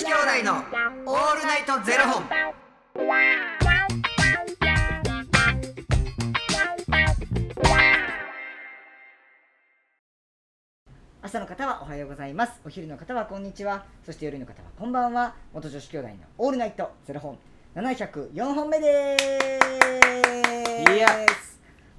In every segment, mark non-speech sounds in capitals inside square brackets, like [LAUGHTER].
子兄弟のオールナイトゼロ本。朝の方はおはようございます。お昼の方はこんにちは。そして夜の方はこんばんは。元女子兄弟のオールナイトゼロ本。704本目です。いや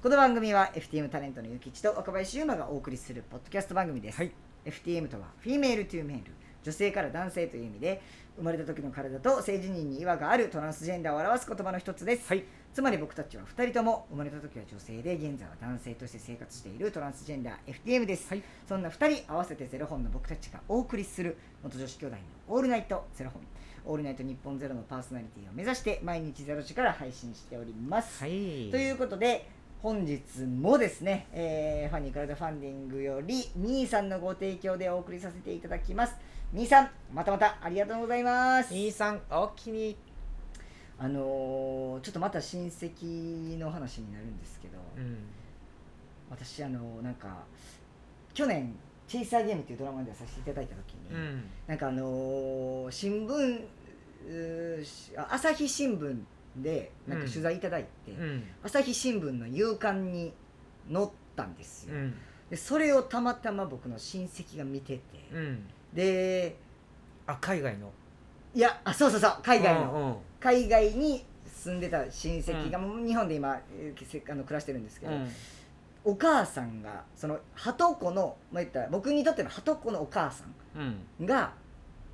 この番組は FTM タレントのゆきちと若林優馬がお送りするポッドキャスト番組です、はい。FTM とは female to male 女性から男性という意味で生まれた時の体と性自認に違和があるトランスジェンダーを表す言葉の一つです、はい。つまり僕たちは2人とも生まれた時は女性で現在は男性として生活しているトランスジェンダー FTM です、はい。そんな2人合わせてゼロ本の僕たちがお送りする元女子兄弟のオールナイトゼロ本。オールナイトニッポンゼロのパーソナリティを目指して毎日ゼロ時から配信しております、はい。ということで本日もですね、えーファニークラウドファンディングよりみーさんのご提供でお送りさせていただきますみーさんまたまたありがとうございます兄さん、おおきに。あのーちょっとまた親戚の話になるんですけど、うん。私あのなんか去年「チェイサーゲーム」っていうドラマに出させていただいた時に、うん。なんかあのー新聞朝日新聞でなんか取材いただいて、うん。朝日新聞の夕刊に載ったんですよ、うん。でそれをたまたま僕の親戚が見てて、うん。であ、海外の。いやあそうそうそう海外の、の。海外に住んでた親戚が、もう日本で今あの暮らしてるんですけど、うん。お母さんがそのはとこの、まあ、言ったら僕にとってのはとこのお母さうん。んが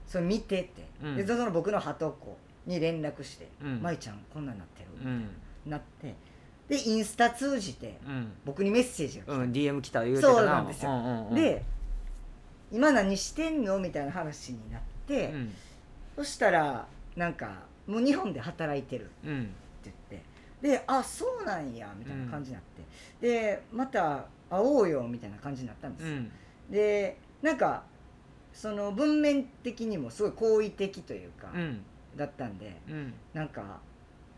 それ見てて、うんでその僕のはとこに連絡して「うん舞ちゃんこんなんなってる」うん。なってでインスタ通じてうん。僕にメッセージが来た、うん、DM 来た言うてたな。そうなんですようんうんうん、で「今何してんの?」みたいな話になって、うん。そしたらなんか「もう日本で働いてる」ってうん。言ってで「あそうなんや」みたいな感じになって、でまた会おうよみたいな感じになったんです。でなんかその文面的にもすごい好意的というか、うん。だったんでうん。なんか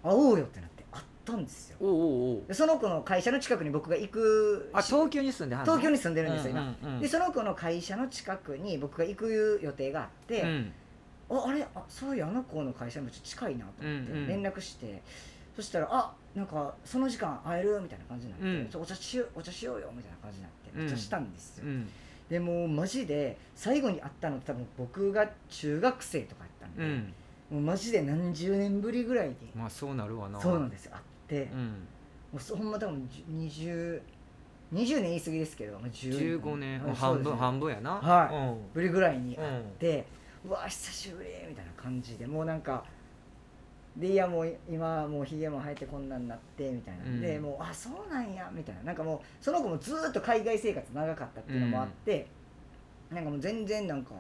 会おうよってなって会ったんですよ。おうおうおう。でその子の会社の近くに僕が行くあ、東京に住んではんの？東京に住んでるんですよ、今、うんうんうんでその子の会社の近くに僕が行く予定があって、うん。ああれ？あそういやあの子の会社もちょっと近いなと思ってうんうん。連絡して、そしたら「あなんかその時間会える?」みたいな感じになって、うん。ちょお茶しようお茶しようよみたいな感じになってうん。お茶したんですよ、うん。でもうマジで最後に会ったのって多分僕が中学生とかやったんで、うん。もうマジで何十年ぶりぐらいに、まあ、そうなるわな。そうなんですよ。会うん。うそほんま多分20 20年言い過ぎですけど、まあ、10 15年、はい半分、半分やな。はい。うん。ぶりぐらいにうん会って、うわ久しぶりみたいな感じでもうなんかでいやもう今もうひげも生えてこんなんなってみたいな、うん。でもうあそうなんやみたいな。なんかもうその子もずーっと海外生活長かったっていうのもあって、なんかもう全然なんか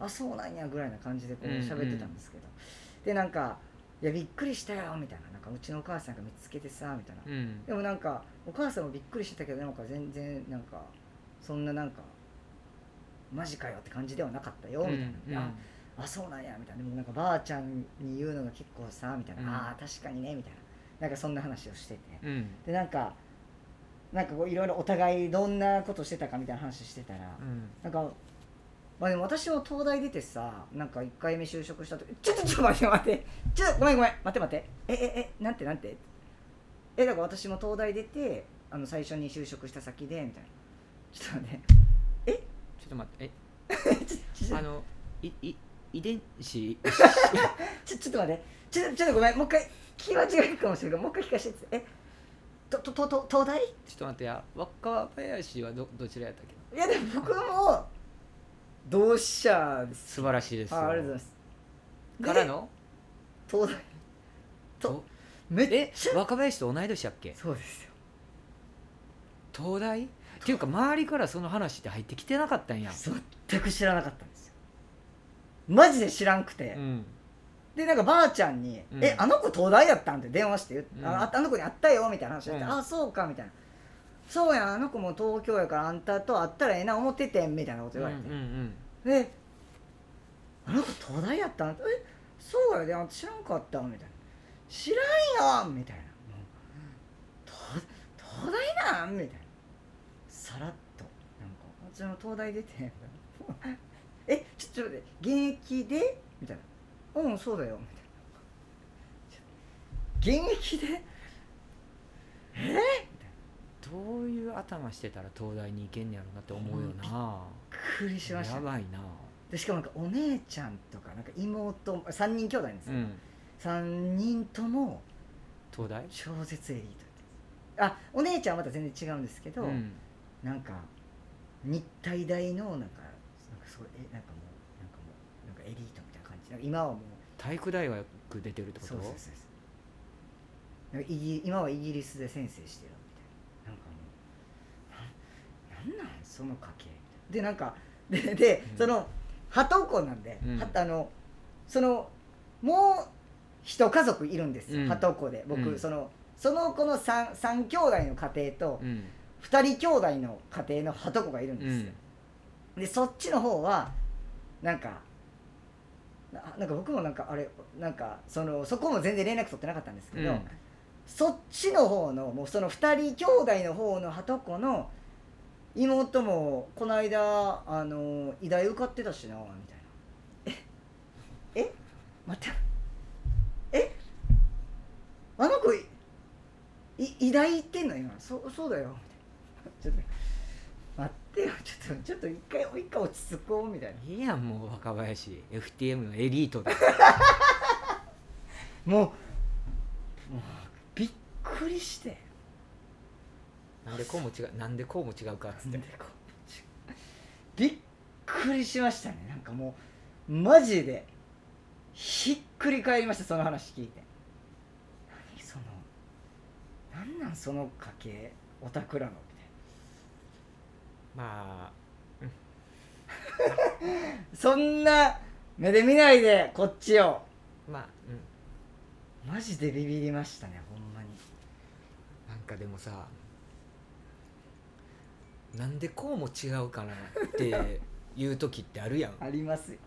あそうなんやぐらいな感じでこううんうん。喋ってたんですけど、でなんか「いやびっくりしたよ」みたいな。なんかうちのお母さんが見つけてさみたいな。うん。でもなんかお母さんもびっくりしてたけどなんか全然なんかそんななんかマジかよって感じではなかったよみたいな、うん。ああそうなんやみたいな。でもなんかばあちゃんに言うのが結構さみたいな、うん。ああ確かにねみたいな。なんかそんな話をしてて。うん。でなんかなんかこういろいろお互いどんなことしてたかみたいな話してたら、うん。なんかまあでも私も東大出てさなんか1回目就職した時ちょっとちょっと待って待ってちょっとごめんごめん待って待って。えええなんてなんて？えだから私も東大出てあの最初に就職した先でみたいな。ちょっと待って。ちょっと待って、[LAUGHS] ちょえ、あの、い、い、遺伝子？[LAUGHS] ちょちょっと待って。ちょちょっとごめんもう一回気間違いかもしれないもう一回聞かせて。え？とととと東大？ちょっと待ってや、若林はど、どちらやったっけ？いやでも僕も同志社です素晴らしいですよ。あありがとうございますでからの？東大ととめっえちゃ、若林と同い年やっけ？そうですよ東大？っていうか、周りからその話って入ってきてなかったんや。全く知らなかったんですよマジで知らんくて、うん。でなんかばあちゃんに「うんえあの子東大やったん?」って電話して言って、うんああの子に会ったよ？みたいな話して、うんあそうかみたいな「そうやんあの子も東京やからあんたと会ったらええな思っててん」みたいなこと言われて、んで「あの子東大やったん?」えそうやであんた知らんかった」みたいな「知らんよ」みたいな。東「東大なん?」みたいな。さらっと。なんか「私も東大出て。[LAUGHS] ん」えちょっと待って現役で？みたいな。うんそうだよ。みたいな。現役で？え？どういう頭してたら東大に行けんねやろなって思うよな。びっくりしました。やばいな。でしかもなんかお姉ちゃんとかなんか妹3人兄弟なんですよ、うん。3人とも東大？超絶エリートあお姉ちゃんはまた全然違うんですけど、うん。なんか日体大のなんかなんかすごいえなんかもうなんかもうなんかエリートみたいな感じ。今はもう体育大学出てるってこと？そうそうそう今はイギリスで先生してる。んなんその家系。でなんか [LAUGHS] でで、うん。そのはとこなんで、うん。はあのそのもう一家族いるんですよ、うん。はとこで。僕、うん。そのその子の 3, 三兄弟の家庭とうん。2人兄弟の家庭のはとこがいるんですよ、でそっちの方はなんかななんか僕もなんかあれなんかそのそこも全然連絡取ってなかったんですけど、うん。そっちの方のもうその2人兄弟の方のはとこの妹もこの間あの医大受かってたしなみたいな。え？え？待って。え？あの子いい医大行ってんの？今。そそうだよ。みたいなちょっと待ってよ。ちょっとちょっと一回一回落ち着こう。みたいな。いいやんもう若林。FTM のエリートで [LAUGHS] もうもうびっくりしてなんでこうも違うなんでこうも違うかっつって。びっくりしましたね。なんかもうマジで。ひっくり返りましたその話聞いて。何その何なんその家系オタクらのみまあたいなそんな目で見ないでこっちを。まあうん。マジでビビりましたねほんまに。なんかでもさなんでこうも違うかなっていう時ってあるやん。ありますよ。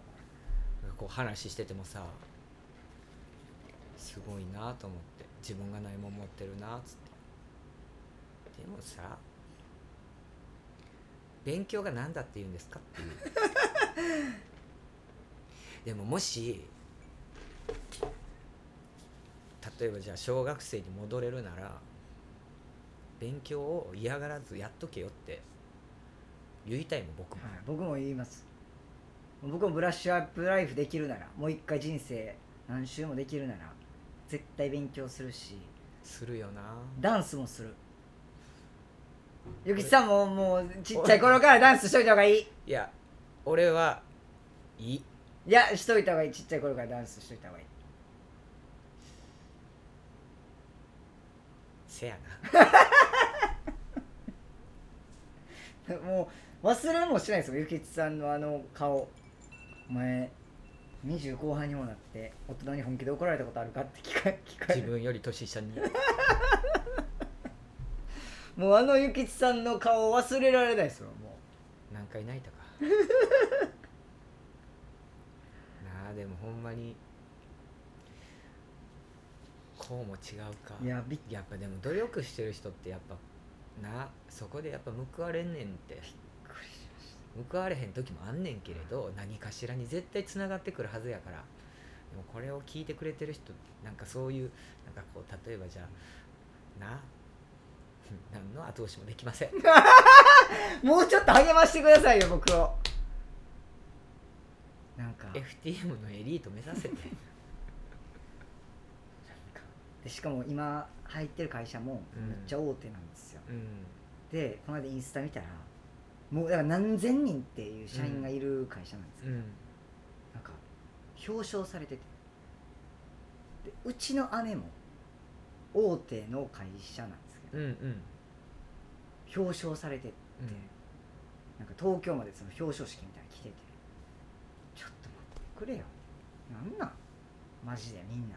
こう話しててもさすごいなと思って。自分がないもん持ってるなっつって。でもさ勉強が何だって言うんですか？っていう。[LAUGHS] でももし例えばじゃあ小学生に戻れるなら勉強を嫌がらずやっとけよって言いたいもん僕も、はい、僕も言います。僕もブラッシュアップライフできるならもう一回人生何周もできるなら絶対勉強するしするよな。ダンスもする。ゆきちさんももうちっちゃい頃からダンスしといた方がいい？いや俺はいい。いやしといた方がいい。ちっちゃい頃からダンスしといた方がいい。せやな [LAUGHS] もう忘れもしないですよゆきちさんのあの顔。お前20後半にもなって大人に本気で怒られたことあるかって聞か聞かれる。自分より年下に。[LAUGHS] もうあのゆきちさんの顔忘れられないですよも何回泣いたか。[LAUGHS] なあでもほんまにこうも違うか。ういやびっやっぱでも努力してる人ってやっぱなそこでやっぱ報われんねんって報われへん時もあんねんけれど何かしらに絶対つながってくるはずやから。でもこれを聞いてくれてる人なんかそういうなんかこう例えばじゃあな [LAUGHS] 何の後押しもできません。[LAUGHS] もうちょっと励ましてくださいよ僕を。なんか。FTM のエリート目指せて。[LAUGHS] でしかも今入ってる会社もうんめっちゃ大手なんですよ、うん。でこの間インスタ見たらもうだから何千人っていう社員がいる会社なんですよ、うん。なんか表彰されててでうちの姉も大手の会社なんですけどうんうん。表彰されてて、なんか東京までその表彰式みたいなの来ててちょっと待ってくれよ。なんなん？マジでみんな。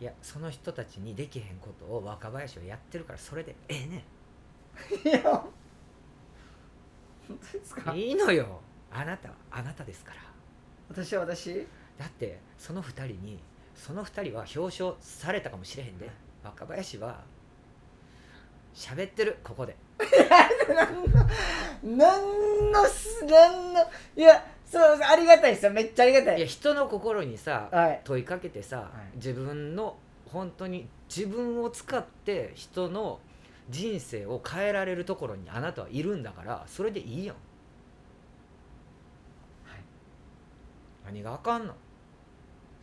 いやその人たちにできへんことを若林はやってるからそれでええね [LAUGHS] いや本当ですか？んいいのよ。あなたはあなたですから。私は私？だってその二人にその二人は表彰されたかもしれへんで。若林は喋ってるここで。[LAUGHS] なんのすなんのいやそうそうありがたいですよ。めっちゃありがたい。いや人の心にさ、はい。問いかけてさ、はい。自分の本当に自分を使って人の人生を変えられるところにあなたはいるんだからそれでいいやん、何があかんの？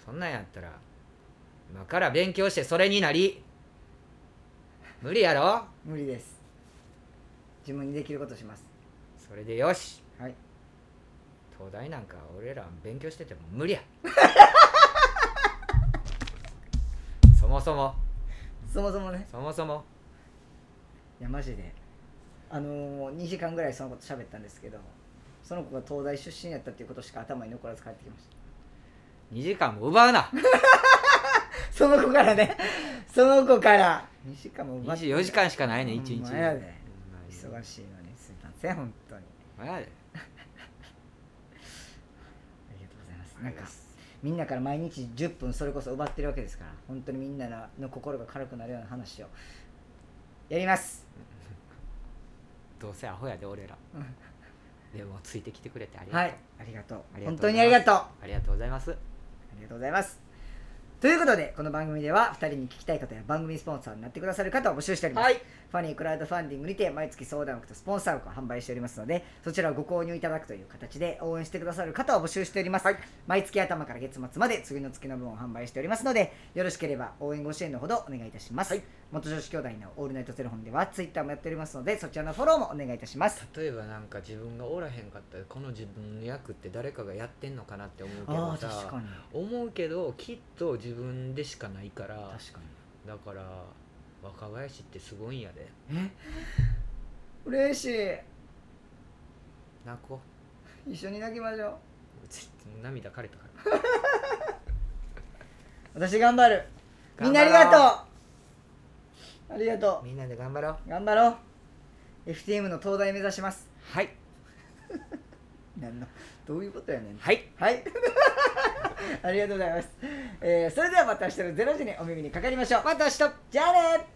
そんなんやったら今から勉強してそれになり。無理やろ？無理です。自分にできることします。それでよし。はい。東大なんか俺ら勉強してても無理や。[LAUGHS] そもそも。そもそもね。そもそもいやマジで。あのー、2時間ぐらいそのこと喋ったんですけどその子が東大出身やったっていうことしか頭に残らず帰ってきました。2時間も奪うな。[LAUGHS] その子からね。その子から。2時間も奪って。24時間しかないねん1日。ほんまやで。忙しいのにすいません本当に。ほんまやで。[LAUGHS] ありがとうございます。なんかみんなから毎日10分それこそ奪ってるわけですから本当にみんなの心が軽くなるような話をやりますどうせアホやで俺ら。うん。でもついてきてくれてありがとう、はい。ありがとう。ありがとう本当にありがとう。あありがとうございます。りがとうございます。ということでこの番組では2人に聞きたい方や番組スポンサーになってくださる方を募集しております、はい。ファニークラウドファンディングにて毎月相談枠とスポンサー枠を販売しておりますのでそちらをご購入いただくという形で応援してくださる方を募集しております、毎月頭から月末まで次の月の分を販売しておりますのでよろしければ応援ご支援のほどお願いいたします、はい元女子兄弟のオールナイトゼロ本ではツイッターもやっておりますのでそちらのフォローもお願いいたします。例えばなんか自分がおらへんかったらこの自分の役って誰かがやってんのかなって思うけどさ思うけどきっと自分でしかないから確かに。だから若林ってすごいんやで。え？嬉しい。泣こ一緒に泣きましょう。涙枯れたから。[LAUGHS] 私頑張る。みんなありがとうありがとみんなで頑張ろう。う頑張ろう。FTM の東大目指します。はい。[LAUGHS] なんの？どういうことやねん。はい。はい。[LAUGHS] ありがとうございます、えーそれではまた明日の0時にお耳にかかりましょう。また明日。じゃあね